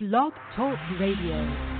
Blog Talk Radio.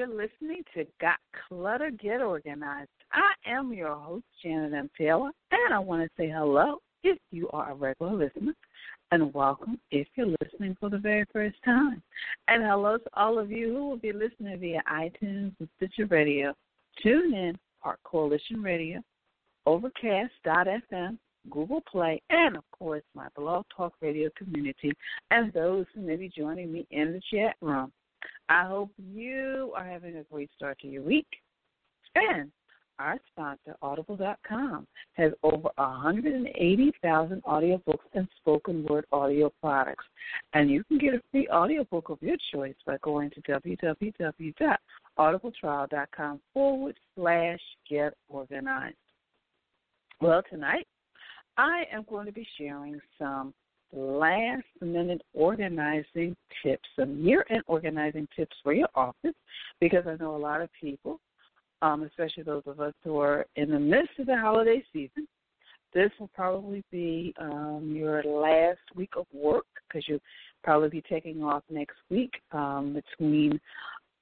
You're listening to Got Clutter Get Organized. I am your host, Janet M. Taylor, and I want to say hello if you are a regular listener, and welcome if you're listening for the very first time. And hello to all of you who will be listening via iTunes and Stitcher Radio, TuneIn, Park Coalition Radio, Overcast.fm, Google Play, and of course my Blog Talk Radio community, and those who may be joining me in the chat room. I hope you are having a great start to your week. And our sponsor, Audible.com, has over 180,000 audiobooks and spoken word audio products. And you can get a free audiobook of your choice by going to www.audibletrial.com forward slash get organized. Well, tonight I am going to be sharing some last minute organizing tips, some year end organizing tips for your office, because I know a lot of people, um, especially those of us who are in the midst of the holiday season, this will probably be um, your last week of work because you'll probably be taking off next week um, between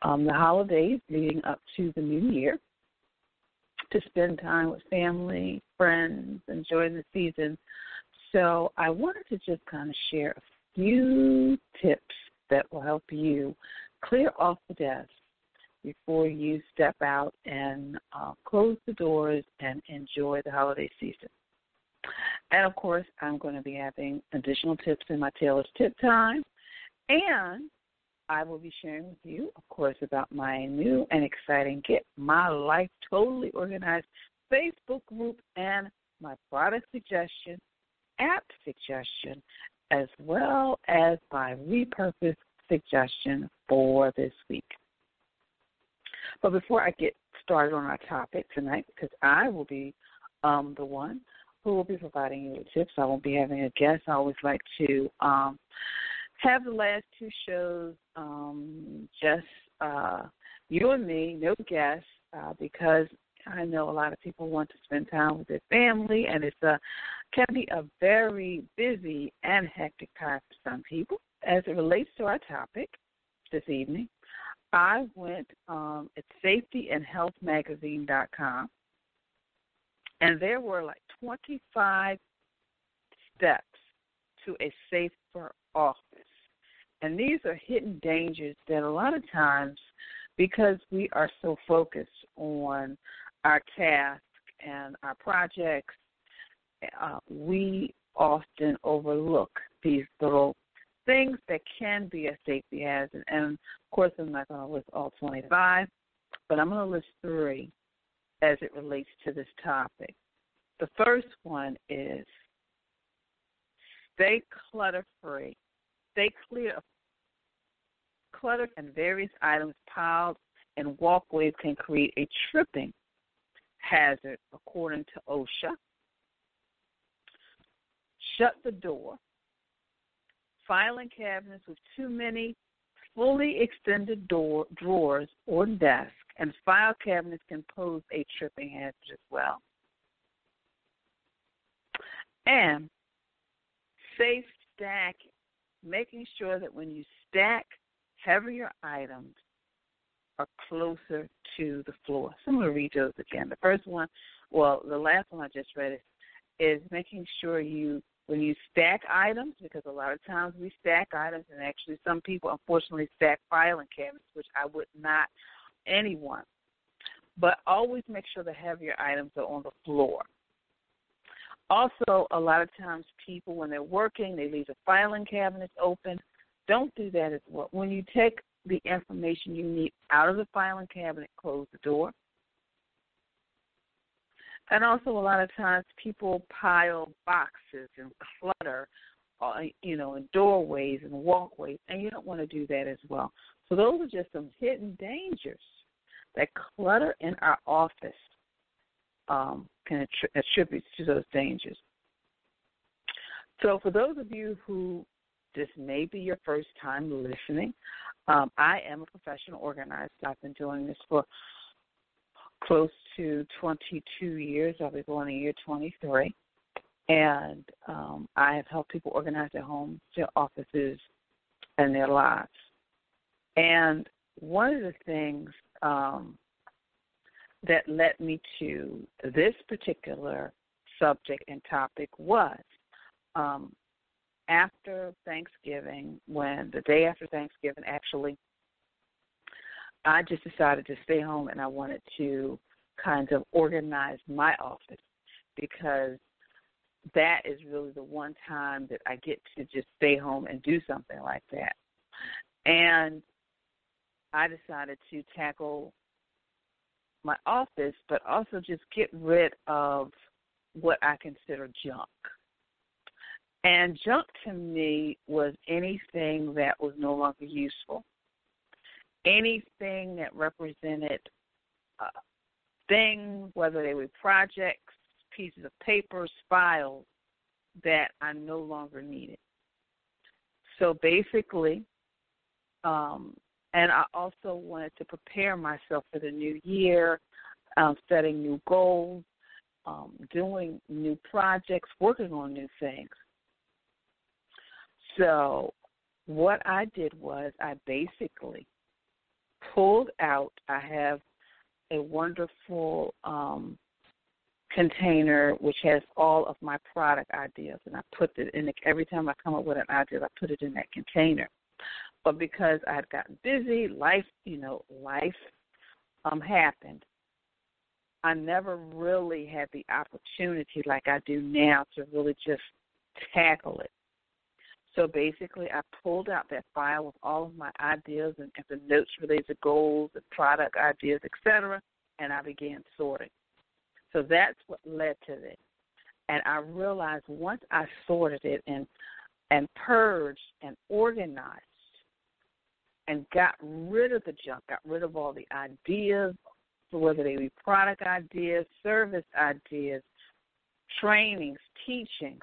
um, the holidays leading up to the new year to spend time with family, friends, enjoy the season so I wanted to just kind of share a few tips that will help you clear off the desk before you step out and uh, close the doors and enjoy the holiday season. And of course, I'm going to be having additional tips in my Taylor's Tip Time. And I will be sharing with you, of course, about my new and exciting Get My Life Totally Organized Facebook group and my product suggestion app suggestion as well as my repurpose suggestion for this week. But before I get started on our topic tonight, because I will be um, the one who will be providing you with tips, I won't be having a guest. I always like to um, have the last two shows um, just uh, you and me, no guests, uh, because I know a lot of people want to spend time with their family, and it's a can be a very busy and hectic time for some people. As it relates to our topic this evening, I went um, at safetyandhealthmagazine.com, and there were like 25 steps to a safer office. And these are hidden dangers that a lot of times, because we are so focused on our tasks and our projects, uh, we often overlook these little things that can be a safety hazard. And of course, I'm not going to list all 25, but I'm going to list three as it relates to this topic. The first one is stay clutter free. Stay clear of clutter and various items piled in walkways can create a tripping hazard, according to OSHA. Shut the door. Filing cabinets with too many fully extended door, drawers or desk and file cabinets can pose a tripping hazard as well. And safe stacking, making sure that when you stack heavier items, are closer to the floor. So I'm going to read those again. The first one, well, the last one I just read is, is making sure you, when you stack items, because a lot of times we stack items, and actually some people unfortunately stack filing cabinets, which I would not anyone. But always make sure the heavier items are on the floor. Also, a lot of times people, when they're working, they leave the filing cabinets open. Don't do that as well. When you take the information you need out of the filing cabinet, close the door. And also, a lot of times people pile boxes and clutter, uh, you know, in doorways and walkways, and you don't want to do that as well. So, those are just some hidden dangers that clutter in our office um, can attribute to those dangers. So, for those of you who this may be your first time listening, um, I am a professional organizer. I've been doing this for close to 22 years. I'll be going to year 23. And um, I have helped people organize their homes, their offices, and their lives. And one of the things um, that led me to this particular subject and topic was um, after Thanksgiving, when the day after Thanksgiving, actually, I just decided to stay home and I wanted to kind of organize my office because that is really the one time that I get to just stay home and do something like that. And I decided to tackle my office, but also just get rid of what I consider junk. And junk to me was anything that was no longer useful, anything that represented uh, things, whether they were projects, pieces of paper, files, that I no longer needed. So basically, um, and I also wanted to prepare myself for the new year, um, setting new goals, um, doing new projects, working on new things. So, what I did was I basically pulled out, I have a wonderful um, container which has all of my product ideas, and I put it in. The, every time I come up with an idea, I put it in that container. But because I had gotten busy, life, you know, life um, happened. I never really had the opportunity like I do now to really just tackle it. So basically, I pulled out that file with all of my ideas and, and the notes related to goals and product ideas, etc., and I began sorting. So that's what led to this. And I realized once I sorted it and and purged and organized and got rid of the junk, got rid of all the ideas, whether they be product ideas, service ideas, trainings, teachings,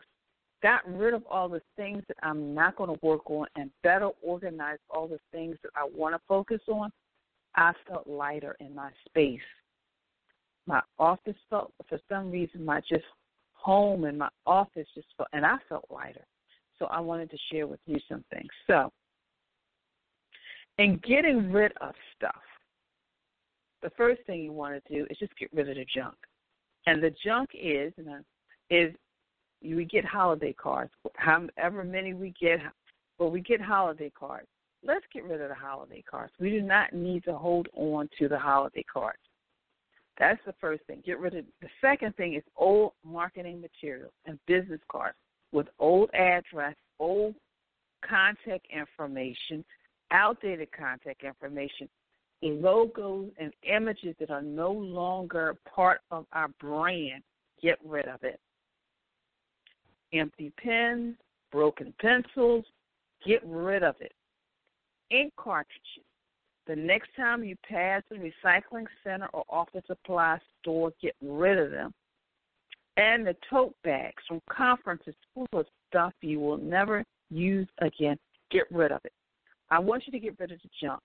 got rid of all the things that I'm not going to work on and better organize all the things that I want to focus on, I felt lighter in my space. My office felt, for some reason, my just home and my office just felt, and I felt lighter. So I wanted to share with you some things. So, in getting rid of stuff, the first thing you want to do is just get rid of the junk. And the junk is, is we get holiday cards, however many we get, but we get holiday cards. Let's get rid of the holiday cards. We do not need to hold on to the holiday cards. That's the first thing. Get rid of the second thing is old marketing materials and business cards with old address, old contact information, outdated contact information, logos and images that are no longer part of our brand. Get rid of it empty pens, broken pencils, get rid of it. Ink cartridges. The next time you pass a recycling center or office supply store, get rid of them. And the tote bags from conferences full of stuff you will never use again, get rid of it. I want you to get rid of the junk.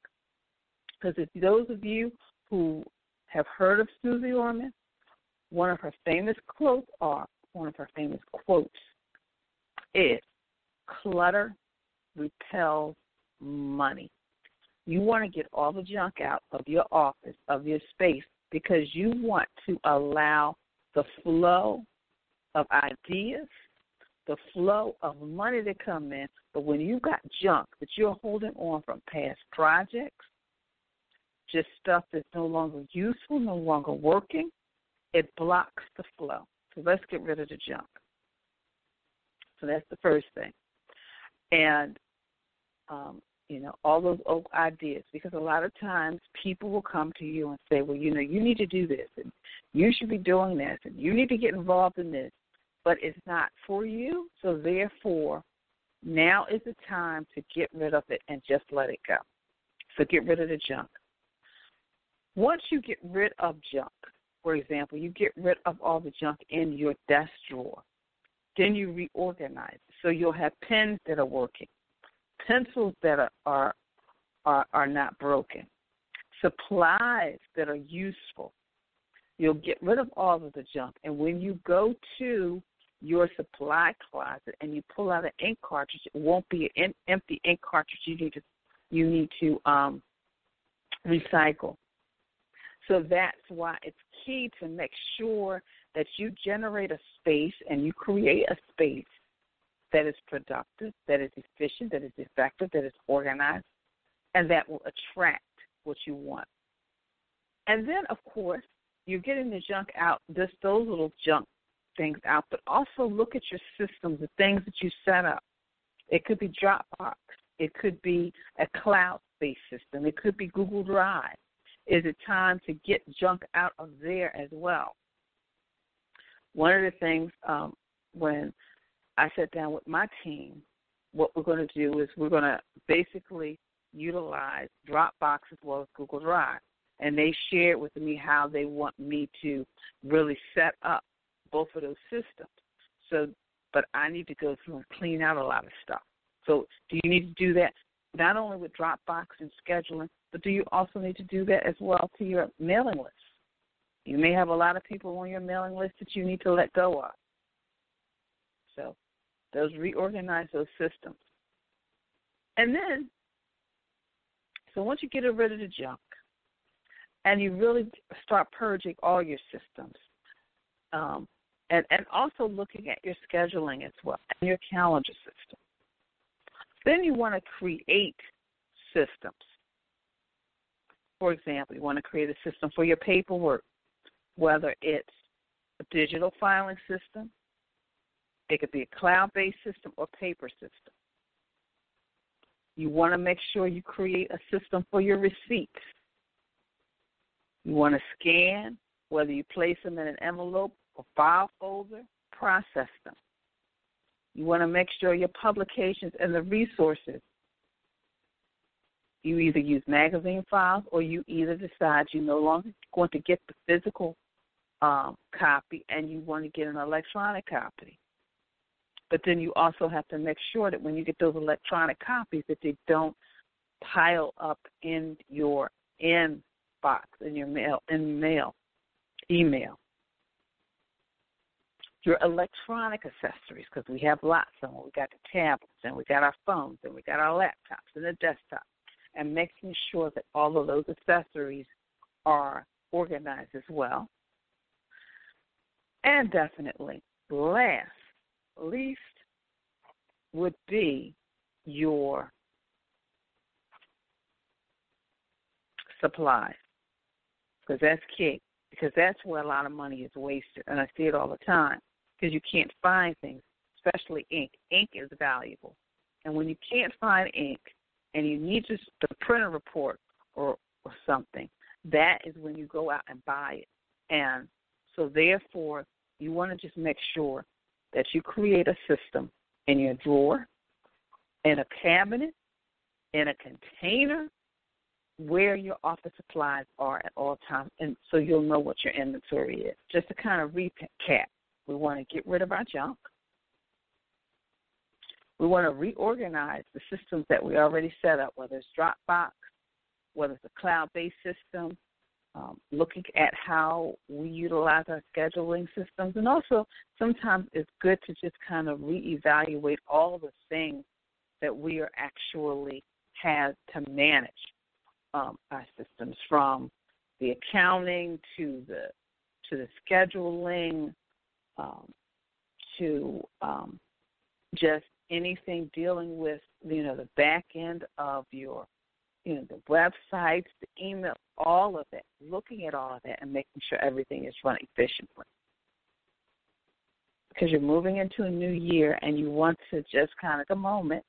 Because if those of you who have heard of Suze Orman, one of her famous quotes are one of her famous quotes is clutter repels money. You want to get all the junk out of your office, of your space, because you want to allow the flow of ideas, the flow of money to come in. But when you've got junk that you're holding on from past projects, just stuff that's no longer useful, no longer working, it blocks the flow. So let's get rid of the junk. So that's the first thing. And um, you know, all those old ideas. Because a lot of times people will come to you and say, well, you know, you need to do this, and you should be doing this, and you need to get involved in this. But it's not for you, so therefore, now is the time to get rid of it and just let it go. So get rid of the junk. Once you get rid of junk, for example, you get rid of all the junk in your desk drawer, then you reorganize. So you'll have pens that are working, pencils that are are are, are not broken, supplies that are useful. You'll get rid of all of the junk, and when you go to your supply closet and you pull out an ink cartridge, it won't be an empty ink cartridge. You need to you need to um, recycle. So that's why it's key to make sure that you generate a space and you create a space that is productive, that is efficient, that is effective, that is organized, and that will attract what you want. And then, of course, you're getting the junk out, just those little junk things out, but also look at your systems, the things that you set up. It could be Dropbox, it could be a cloud based system, it could be Google Drive. Is it time to get junk out of there as well? One of the things um, when I sat down with my team, what we're going to do is we're going to basically utilize Dropbox as well as Google Drive. And they shared with me how they want me to really set up both of those systems. So, but I need to go through and clean out a lot of stuff. So, do you need to do that not only with Dropbox and scheduling, but do you also need to do that as well to your mailing list? You may have a lot of people on your mailing list that you need to let go of. So, those reorganize those systems. And then, so once you get rid of the junk and you really start purging all your systems, um, and, and also looking at your scheduling as well and your calendar system. Then you want to create systems. For example, you want to create a system for your paperwork, whether it's a digital filing system, it could be a cloud based system or paper system. You want to make sure you create a system for your receipts. You want to scan, whether you place them in an envelope or file folder, process them. You want to make sure your publications and the resources, you either use magazine files or you either decide you're no longer going to get the physical um, copy and you want to get an electronic copy. But then you also have to make sure that when you get those electronic copies that they don't pile up in your inbox, in your mail, in mail, email your electronic accessories because we have lots of them. We got the tablets and we got our phones and we got our laptops and the desktop, and making sure that all of those accessories are organized as well. And definitely, last, least would be your supplies because that's key because that's where a lot of money is wasted and I see it all the time because you can't find things, especially ink. Ink is valuable. And when you can't find ink and you need to the printer report or, or something, that is when you go out and buy it. And so therefore you want to just make sure that you create a system in your drawer, in a cabinet, in a container, where your office supplies are at all times, and so you'll know what your inventory is. Just to kind of recap, we want to get rid of our junk. We want to reorganize the systems that we already set up, whether it's Dropbox, whether it's a cloud based system, um, looking at how we utilize our scheduling systems. And also, sometimes it's good to just kind of reevaluate all the things that we are actually have to manage um, our systems from the accounting to the to the scheduling um, to um, just anything dealing with you know the back end of your you know the websites, the email, all of it. Looking at all of it and making sure everything is run efficiently. Because you're moving into a new year and you want to just kind of a moment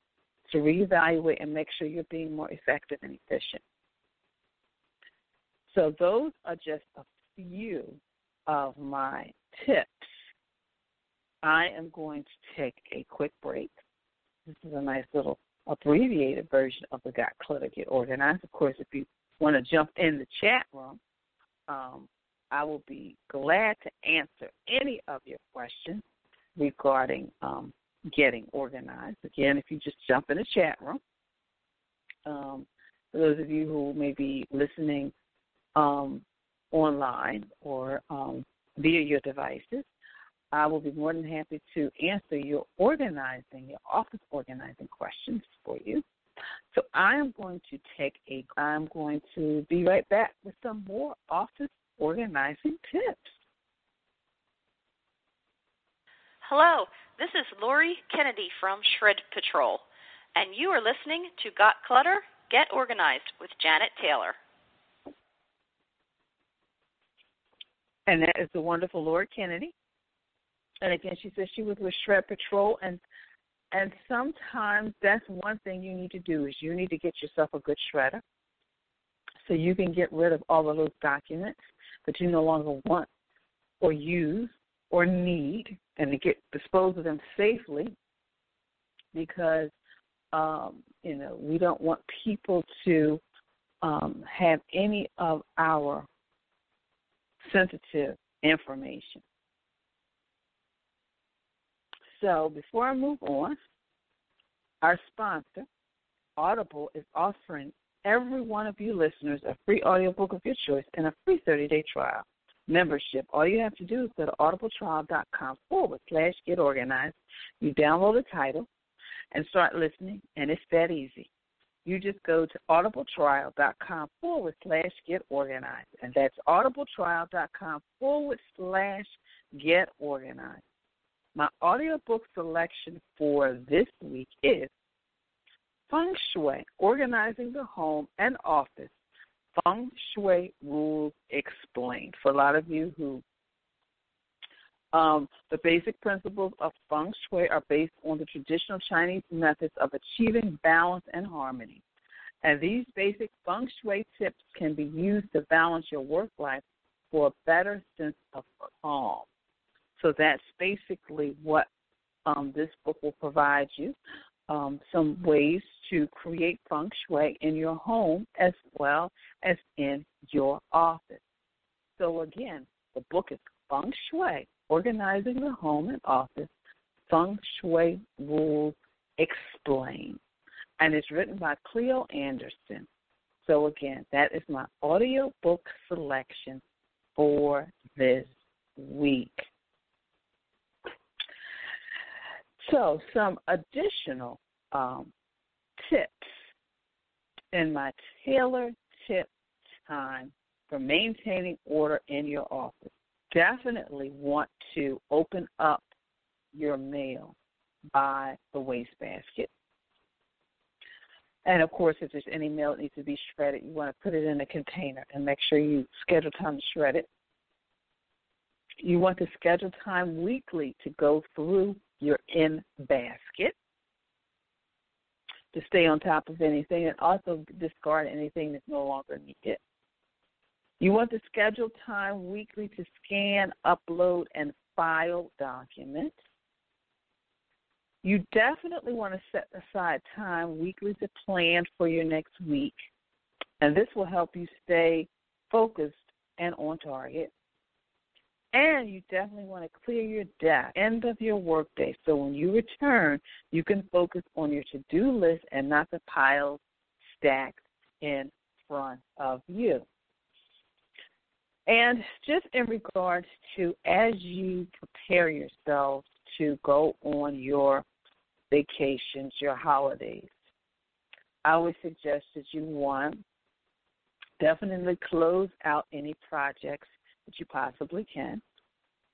to reevaluate and make sure you're being more effective and efficient. So, those are just a few of my tips. I am going to take a quick break. This is a nice little abbreviated version of the Got Clutter Get Organized. Of course, if you want to jump in the chat room, um, I will be glad to answer any of your questions regarding um, getting organized. Again, if you just jump in the chat room. Um, for those of you who may be listening um, online or um, via your devices, I will be more than happy to answer your organizing, your office organizing questions for you. So I am going to take a, I'm going to be right back with some more office organizing tips. Hello, this is Lori Kennedy from Shred Patrol, and you are listening to Got Clutter, Get Organized with Janet Taylor. And that is the wonderful Lori Kennedy. And again, she says she was with Shred Patrol, and and sometimes that's one thing you need to do is you need to get yourself a good shredder, so you can get rid of all of those documents that you no longer want or use or need, and to get dispose of them safely, because um, you know we don't want people to um, have any of our sensitive information. So before I move on, our sponsor, Audible, is offering every one of you listeners a free audiobook of your choice and a free 30 day trial membership. All you have to do is go to audibletrial.com forward slash get organized. You download the title and start listening, and it's that easy. You just go to audibletrial.com forward slash get organized, and that's audibletrial.com forward slash get organized. My audiobook selection for this week is Feng Shui, Organizing the Home and Office, Feng Shui Rules Explained. For a lot of you who um, the basic principles of feng shui are based on the traditional Chinese methods of achieving balance and harmony. And these basic feng shui tips can be used to balance your work life for a better sense of calm. So that's basically what um, this book will provide you um, some ways to create feng shui in your home as well as in your office. So, again, the book is Feng Shui Organizing the Home and Office Feng Shui Rules Explained. And it's written by Cleo Anderson. So, again, that is my audio book selection for this week. So, some additional um, tips in my Taylor tip time for maintaining order in your office. Definitely want to open up your mail by the wastebasket. And of course, if there's any mail that needs to be shredded, you want to put it in a container and make sure you schedule time to shred it. You want to schedule time weekly to go through your in basket to stay on top of anything and also discard anything that's no longer needed. You want to schedule time weekly to scan, upload, and file documents. You definitely want to set aside time weekly to plan for your next week, and this will help you stay focused and on target. And you definitely want to clear your desk end of your workday so when you return, you can focus on your to do list and not the piles stacked in front of you. And just in regards to as you prepare yourselves to go on your vacations, your holidays, I would suggest that you want definitely close out any projects that you possibly can.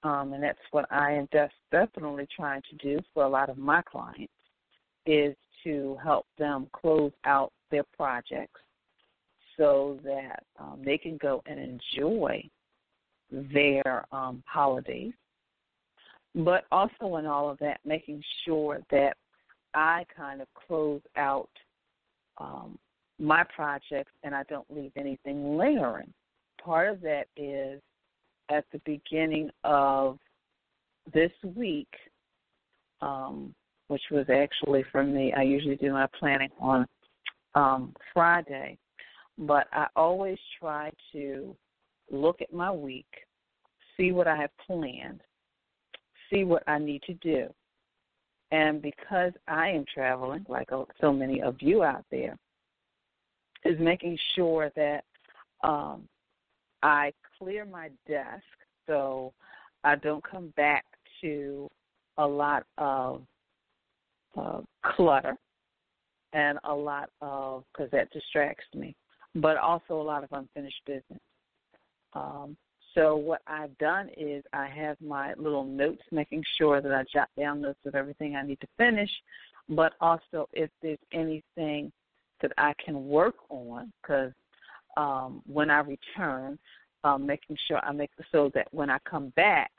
Um, and that's what I am just definitely trying to do for a lot of my clients is to help them close out their projects so that um, they can go and enjoy their um, holidays. But also in all of that, making sure that I kind of close out um, my projects and I don't leave anything lingering. Part of that is at the beginning of this week, um, which was actually for me, I usually do my planning on um, Friday, but I always try to look at my week, see what I have planned, see what I need to do. And because I am traveling, like so many of you out there, is making sure that um, I clear my desk so I don't come back to a lot of uh, clutter and a lot of, because that distracts me, but also a lot of unfinished business. Um, so what I've done is I have my little notes, making sure that I jot down notes of everything I need to finish, but also if there's anything that I can work on, because um, when I return, um, making sure I make so that when I come back,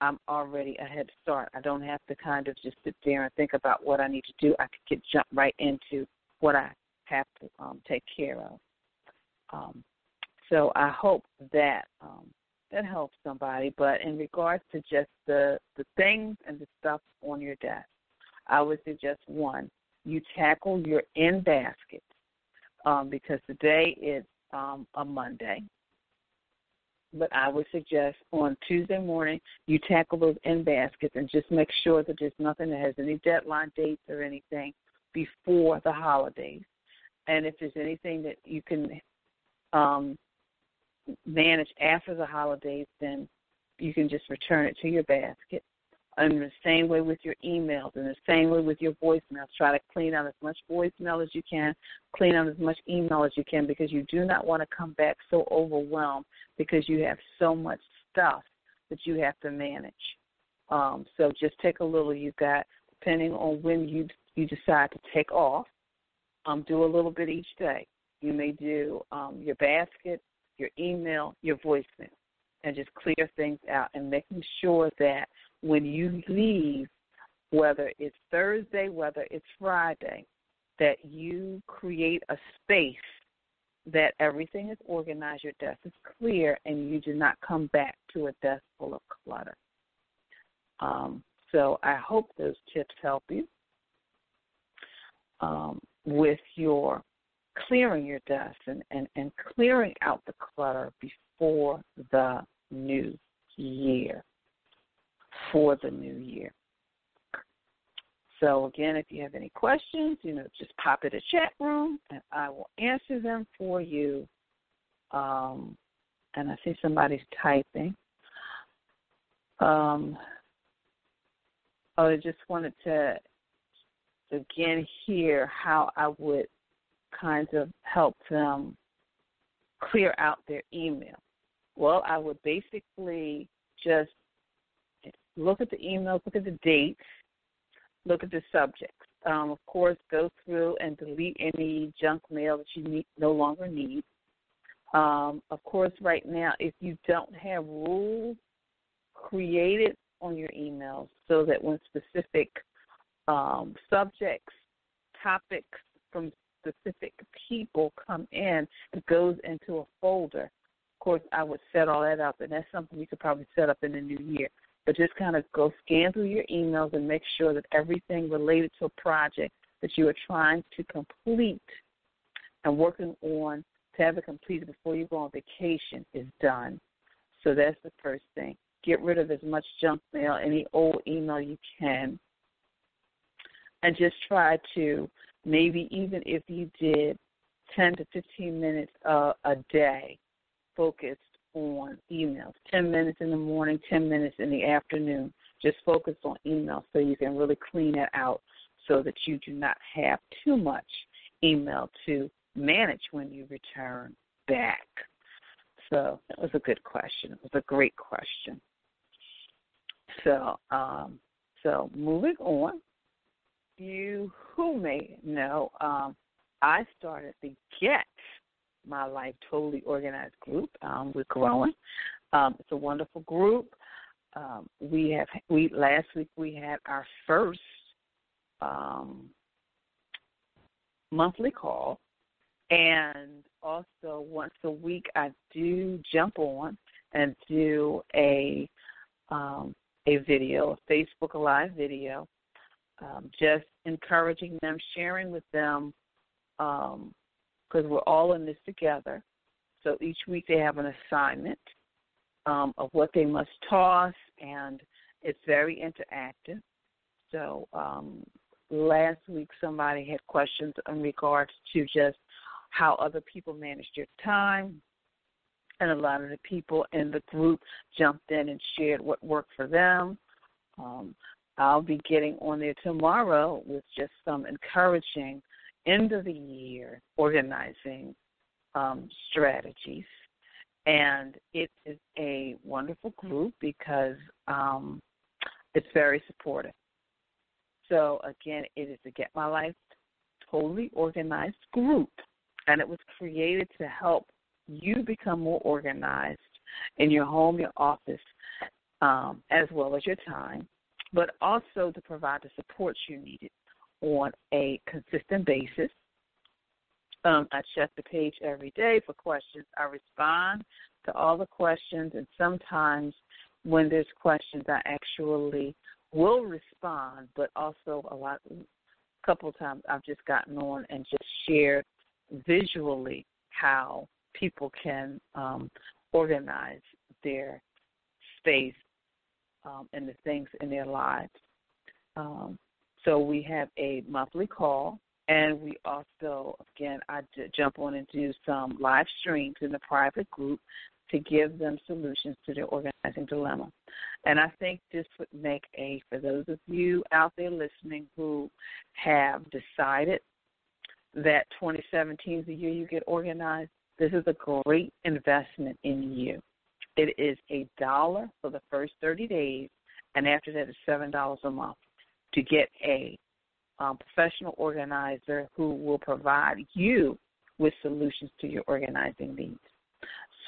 I'm already a head start. I don't have to kind of just sit there and think about what I need to do. I can get jump right into what I have to um, take care of. Um, so I hope that um, that helps somebody. But in regards to just the the things and the stuff on your desk, I would suggest one: you tackle your in basket um, because today is um, a Monday but I would suggest on Tuesday morning you tackle those in baskets and just make sure that there's nothing that has any deadline dates or anything before the holidays. And if there's anything that you can um, manage after the holidays, then you can just return it to your basket. And the same way with your emails, and the same way with your voicemails. Try to clean out as much voicemail as you can, clean out as much email as you can, because you do not want to come back so overwhelmed because you have so much stuff that you have to manage. Um, so just take a little. You've got depending on when you you decide to take off. Um, do a little bit each day. You may do um, your basket, your email, your voicemail, and just clear things out and making sure that when you leave, whether it's Thursday, whether it's Friday, that you create a space that everything is organized, your desk is clear, and you do not come back to a desk full of clutter. Um, so I hope those tips help you um, with your clearing your desk and, and, and clearing out the clutter before the new year for the new year. So again, if you have any questions, you know, just pop it in the chat room, and I will answer them for you. Um, and I see somebody's typing. Um, oh, I just wanted to again hear how I would kind of help them clear out their email. Well, I would basically just look at the emails, look at the dates, look at the subjects. Um, of course, go through and delete any junk mail that you need, no longer need. Um, of course, right now, if you don't have rules created on your emails so that when specific um, subjects, topics from specific people come in, it goes into a folder. Of course, I would set all that up, and that's something you could probably set up in the new year but just kind of go scan through your emails and make sure that everything related to a project that you are trying to complete and working on to have it completed before you go on vacation is done. So that's the first thing. Get rid of as much junk mail, any old email you can, and just try to maybe even if you did 10 to 15 minutes uh, a day focus on emails 10 minutes in the morning, 10 minutes in the afternoon. Just focus on emails so you can really clean it out so that you do not have too much email to manage when you return back. So that was a good question. It was a great question. So, um, so moving on, you who may know, um, I started the Get my Life Totally Organized group. Um, we're growing. Um, it's a wonderful group. Um, we have we last week we had our first um, monthly call, and also once a week I do jump on and do a um, a video, a Facebook Live video, um, just encouraging them, sharing with them, because we're all in this together. So each week they have an assignment um, of what they must toss, and it's very interactive. So um, last week somebody had questions in regards to just how other people manage their time, and a lot of the people in the group jumped in and shared what worked for them. Um, I'll be getting on there tomorrow with just some encouraging end of the year organizing um, strategies. And it is a wonderful group because um, it's very supportive. So, again, it is a Get My Life Totally Organized group, and it was created to help you become more organized in your home, your office, um, as well as your time, but also to provide the support you needed on a consistent basis. Um, I check the page every day for questions. I respond to all the questions, and sometimes when there's questions, I actually will respond, but also a lot, a couple of times I've just gotten on and just shared visually how people can um, organize their space um, and the things in their lives. Um, so we have a monthly call, and we also, again, I jump on and do some live streams in the private group to give them solutions to their organizing dilemma. And I think this would make a, for those of you out there listening who have decided that 2017 is the year you get organized, this is a great investment in you. It is a dollar for the first 30 days, and after that, it's $7 a month to get a um, professional organizer who will provide you with solutions to your organizing needs.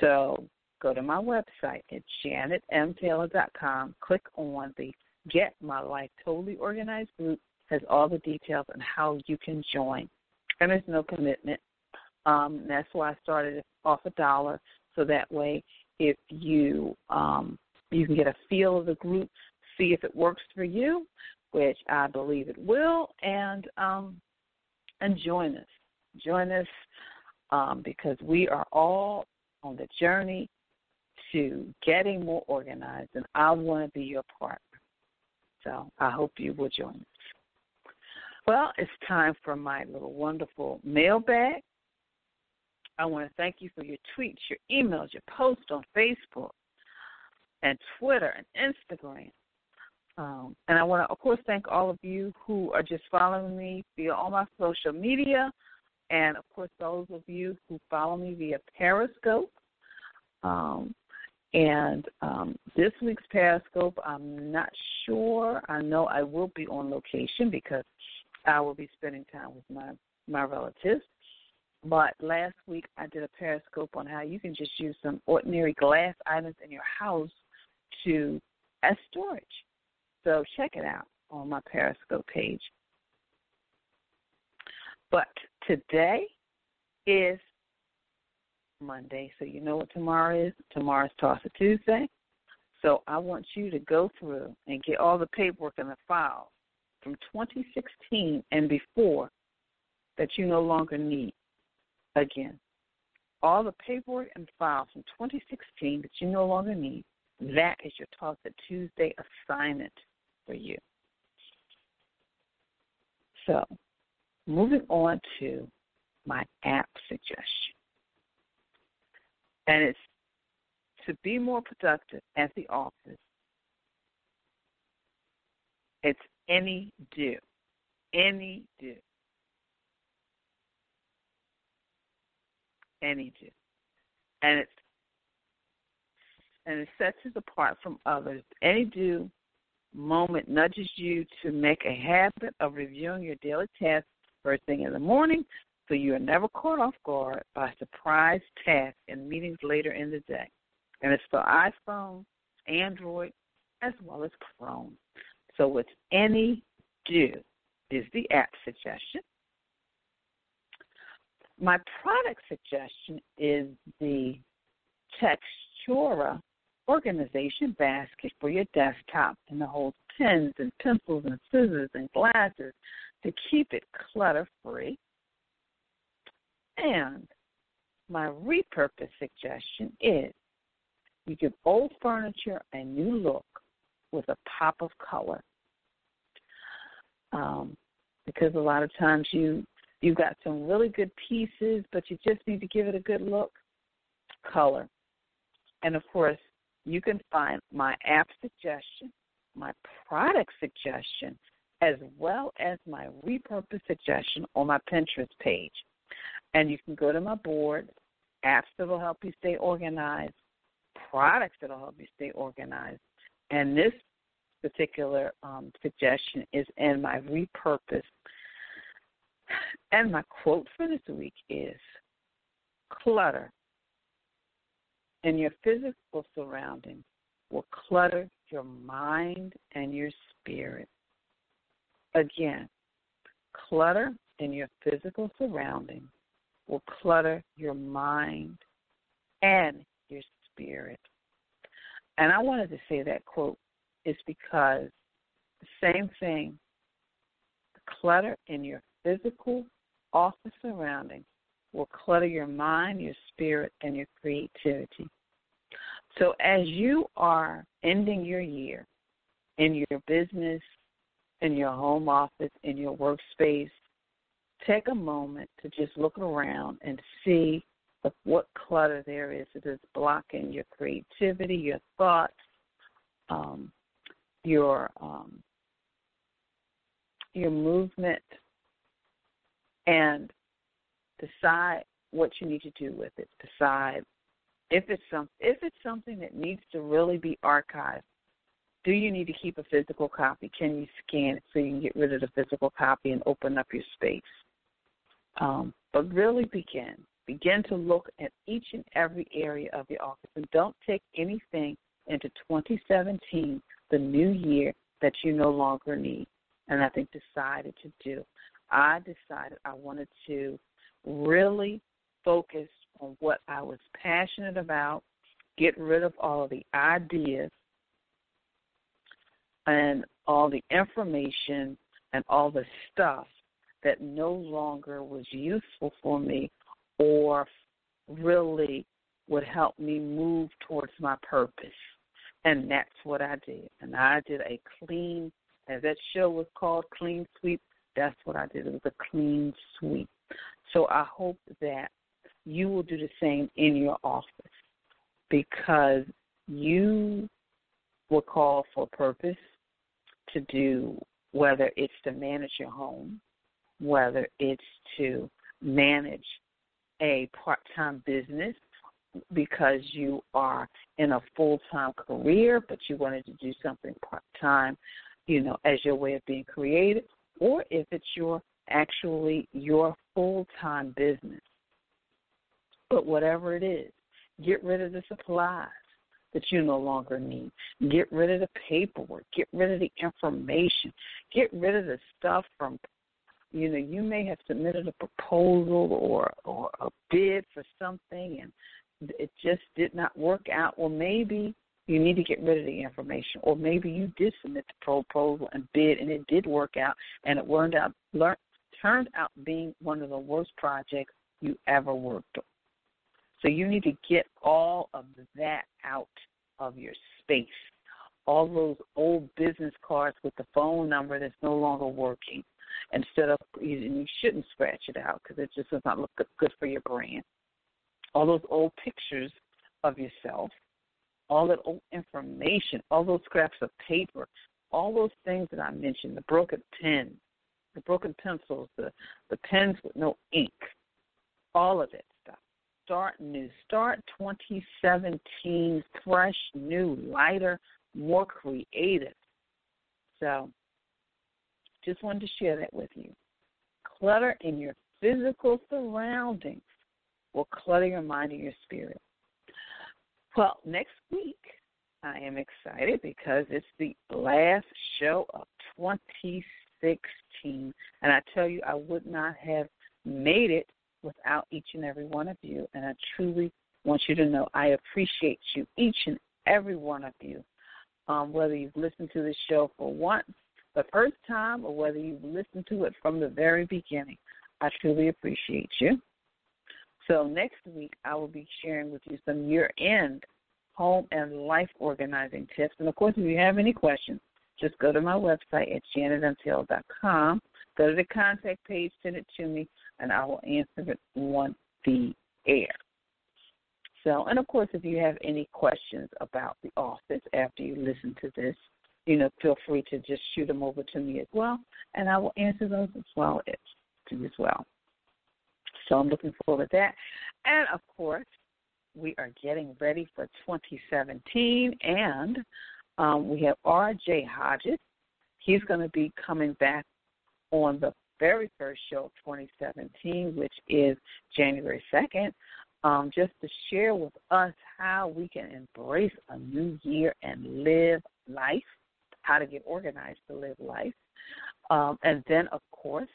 So go to my website at janetmtaylor.com, click on the Get My Life Totally Organized group, has all the details on how you can join. And there's no commitment. Um, that's why I started off a dollar, so that way, if you um, you can get a feel of the group, see if it works for you, which I believe it will, and um, and join us. Join us um, because we are all on the journey to getting more organized, and I want to be your partner. So I hope you will join us. Well, it's time for my little wonderful mailbag. I want to thank you for your tweets, your emails, your posts on Facebook and Twitter and Instagram. Um, and I want to, of course, thank all of you who are just following me via all my social media, and of course, those of you who follow me via Periscope. Um, and um, this week's Periscope, I'm not sure. I know I will be on location because I will be spending time with my my relatives. But last week I did a periscope on how you can just use some ordinary glass items in your house to as storage. So check it out on my periscope page. But today is Monday, so you know what tomorrow is. Tomorrow's Toss a Tuesday. So I want you to go through and get all the paperwork and the files from 2016 and before that you no longer need again. All the paperwork and files from 2016 that you no longer need, that is your Talk the Tuesday assignment for you. So, moving on to my app suggestion. And it's to be more productive at the office. It's any do. Any do. Any.do. And it's and it sets us apart from others. Any.do moment nudges you to make a habit of reviewing your daily tasks first thing in the morning so you are never caught off guard by surprise tasks and meetings later in the day. And it's for iPhone, Android, as well as Chrome. So it's any do. is the app suggestion. My product suggestion is the Textura organization basket for your desktop and it holds pens and pencils and scissors and glasses to keep it clutter free. And my repurpose suggestion is you give old furniture a new look with a pop of color. Um, because a lot of times you you've got some really good pieces, but you just need to give it a good look. Color, and of course, you can find my app suggestion, my product suggestion, as well as my repurpose suggestion on my Pinterest page. And you can go to my board, apps that will help you stay organized, products that will help you stay organized. And this particular um, suggestion is in my repurpose. And my quote for this week is clutter in your physical surroundings will clutter your mind and your spirit. Again, clutter in your physical surroundings will clutter your mind and your spirit. And I wanted to say that quote is because the same thing, clutter in your physical office surroundings will clutter your mind, your spirit, and your creativity. So as you are ending your year in your business, in your home office, in your workspace, take a moment to just look around and see what clutter there is that is blocking your creativity, your thoughts, um, your um, your movement, and decide what you need to do with it. Decide if it's some if it's something that needs to really be archived. Do you need to keep a physical copy? Can you scan it so you can get rid of the physical copy and open up your space? Um, but really begin. Begin to look at each and every area of your office and don't take anything into 2017, the new year, that you no longer need. And I think decided to do. I decided I wanted to really focus on what I was passionate about, get rid of all the ideas and all the information and all the stuff that no longer was useful for me or really would help me move towards my purpose. And that's what I did. And I did a clean, as that show was called, Clean Sweep. That's what I did. It was a clean sweep. So I hope that you will do the same in your office because you were called for a purpose to do, whether it's to manage your home, whether it's to manage a part time business because you are in a full time career, but you wanted to do something part time, you know, as your way of being creative, or if it's your actually your full time business. But whatever it is, get rid of the supplies that you no longer need. Get rid of the paperwork. Get rid of the information. Get rid of the stuff from you know, you may have submitted a proposal or or a bid for something and it just did not work out. Well maybe you need to get rid of the information. Or maybe you did submit the proposal and bid and it did work out and it turned out learn, turned out being one of the worst projects you ever worked on. So you need to get all of that out of your space. All those old business cards with the phone number that's no longer working. Instead of, and you shouldn't scratch it out because it just does not look good for your brand. All those old pictures of yourself, all that old information, all those scraps of paper, all those things that I mentioned, the broken pens, the broken pencils, the, the pens with no ink, all of it start new. Start 2017 fresh, new, lighter, more creative. So, just wanted to share that with you. Clutter in your physical surroundings will clutter your mind and your spirit. Well, next week, I am excited because it's the last show of 2016. 2016. And I tell you, I would not have made it without each and every one of you. And I truly want you to know I appreciate you, each and every one of you. Um, whether you've listened to the show for once, the first time, or whether you've listened to it from the very beginning, I truly appreciate you. So next week, I will be sharing with you some year-end home and life organizing tips. And of course, if you have any questions, just go to my website at janetmtaylor.com. Go to the contact page, send it to me, and I will answer it on the air. So, and of course, if you have any questions about the office after you listen to this, you know, feel free to just shoot them over to me as well, and I will answer those as well as to as well. So I'm looking forward to that. And of course, we are getting ready for 2017, and um, we have R.J. Hodges. He's going to be coming back on the very first show of 2017, which is January 2nd, um, just to share with us how we can embrace a new year and live life, how to get organized to live life. Um, and then, of course,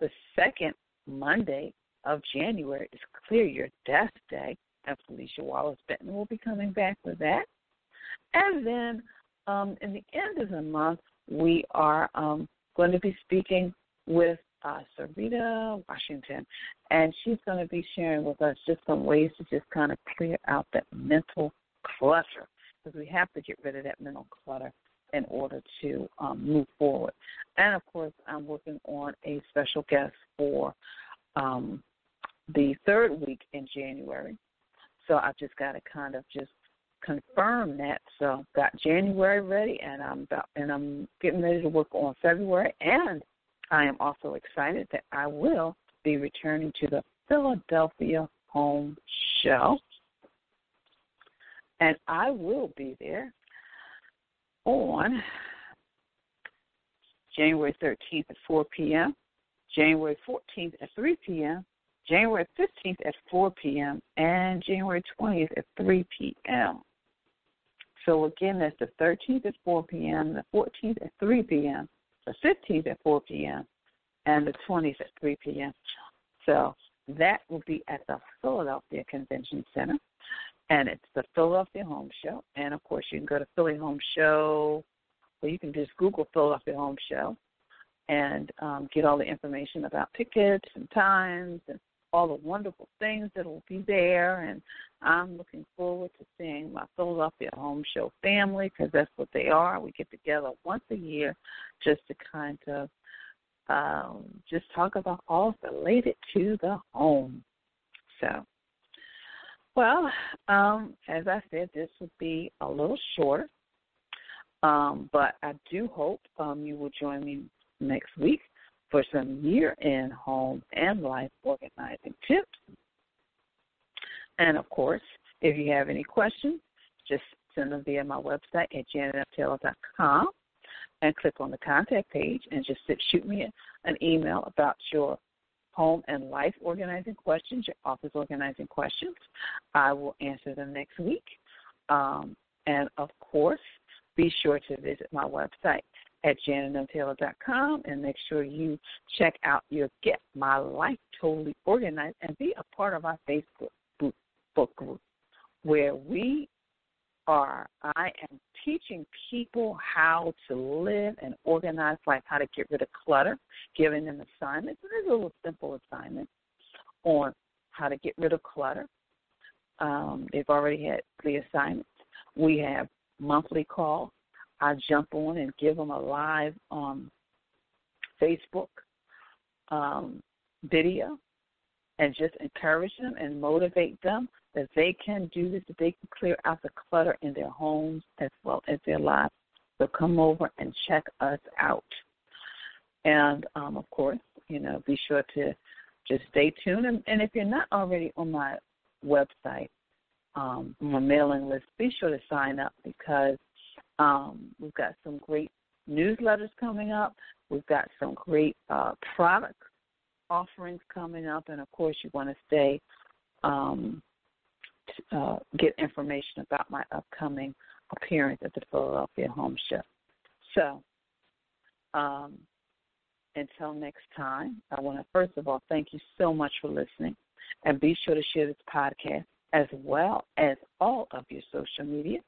the second Monday of January is Clear Your Desk Day, and Felicia Wallace Benton will be coming back with that. And then um, in the end of the month, we are um, going to be speaking with uh, Sarita Washington, and she's going to be sharing with us just some ways to just kind of clear out that mental clutter because we have to get rid of that mental clutter in order to um, move forward. And of course, I'm working on a special guest for um, the third week in January. So I've just got to kind of just confirm that. So got January ready, and I'm about and I'm getting ready to work on February. And I am also excited that I will be returning to the Philadelphia Home Show, and I will be there on January 13th at 4 p.m., January 14th at 3 p.m., January 15th at 4 p.m., and January 20th at 3 p.m. So again, that's the 13th at 4 p.m., the 14th at 3 p.m., the 15th at 4 p.m., and the 20th at 3 p.m. So that will be at the Philadelphia Convention Center, and it's the Philadelphia Home Show. And of course, you can go to Philly Home Show, or you can just Google Philadelphia Home Show and um, get all the information about tickets and times and all the wonderful things that will be there. And I'm looking forward to seeing my Philadelphia Home Show family because that's what they are. We get together once a year just to kind of um, just talk about all related to the home. So, well, um, as I said, this will be a little shorter, um, but I do hope um, you will join me next week for some year end home and life organizing tips. And of course, if you have any questions, just send them via my website at janetmtaylor.com and click on the contact page and just shoot me an email about your home and life organizing questions, your office organizing questions. I will answer them next week. Um, and of course, be sure to visit my website at janetmtaylor.com and make sure you check out your Get My Life Totally Organized and be a part of our Facebook book group where we are, I am teaching people how to live and organize life, how to get rid of clutter, giving them assignments. There's a little simple assignment on how to get rid of clutter. Um, they've already had the assignments. We have monthly calls I jump on and give them a live um, Facebook um, video and just encourage them and motivate them that they can do this, that they can clear out the clutter in their homes as well as their lives. So come over and check us out. And um, of course, you know, be sure to just stay tuned. And, and if you're not already on my website, um, my mailing list, be sure to sign up because um, we've got some great newsletters coming up. We've got some great uh, product offerings coming up, and of course, you want to stay um, to, uh, get information about my upcoming appearance at the Philadelphia Home Show. So, um, until next time, I want to first of all thank you so much for listening. And be sure to share this podcast as well as all of your social media.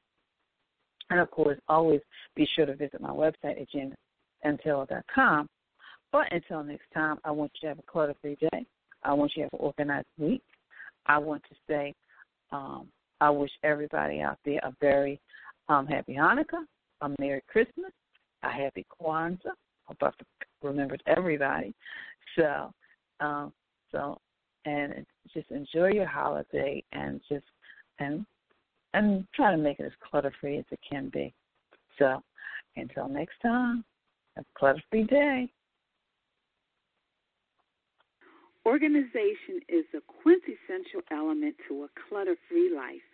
And of course, always be sure to visit my website at janetmtaylor.com. But until next time, I want you to have a clutter free day. I want you to have an organized week. I want to say, um, I wish everybody out there a very um, happy Hanukkah, a Merry Christmas, a happy Kwanzaa. Hope I've remembered everybody. So, um, so, and just enjoy your holiday and just and and try to make it as clutter free as it can be. So, until next time, have a clutter free day. Organization is a quintessential element to a clutter free life.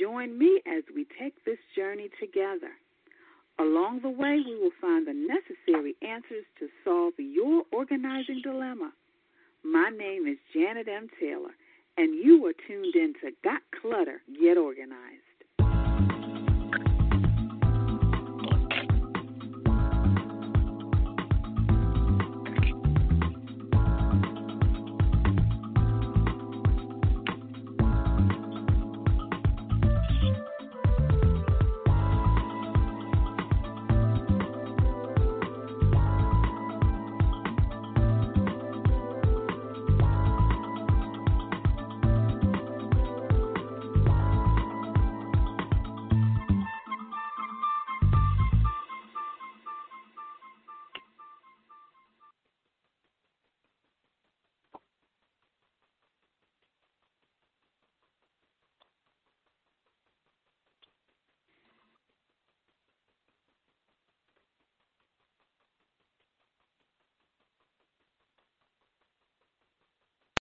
Join me as we take this journey together. Along the way, we will find the necessary answers to solve your organizing dilemma. My name is Janet M. Taylor, and you are tuned in to Got Clutter, Get Organized.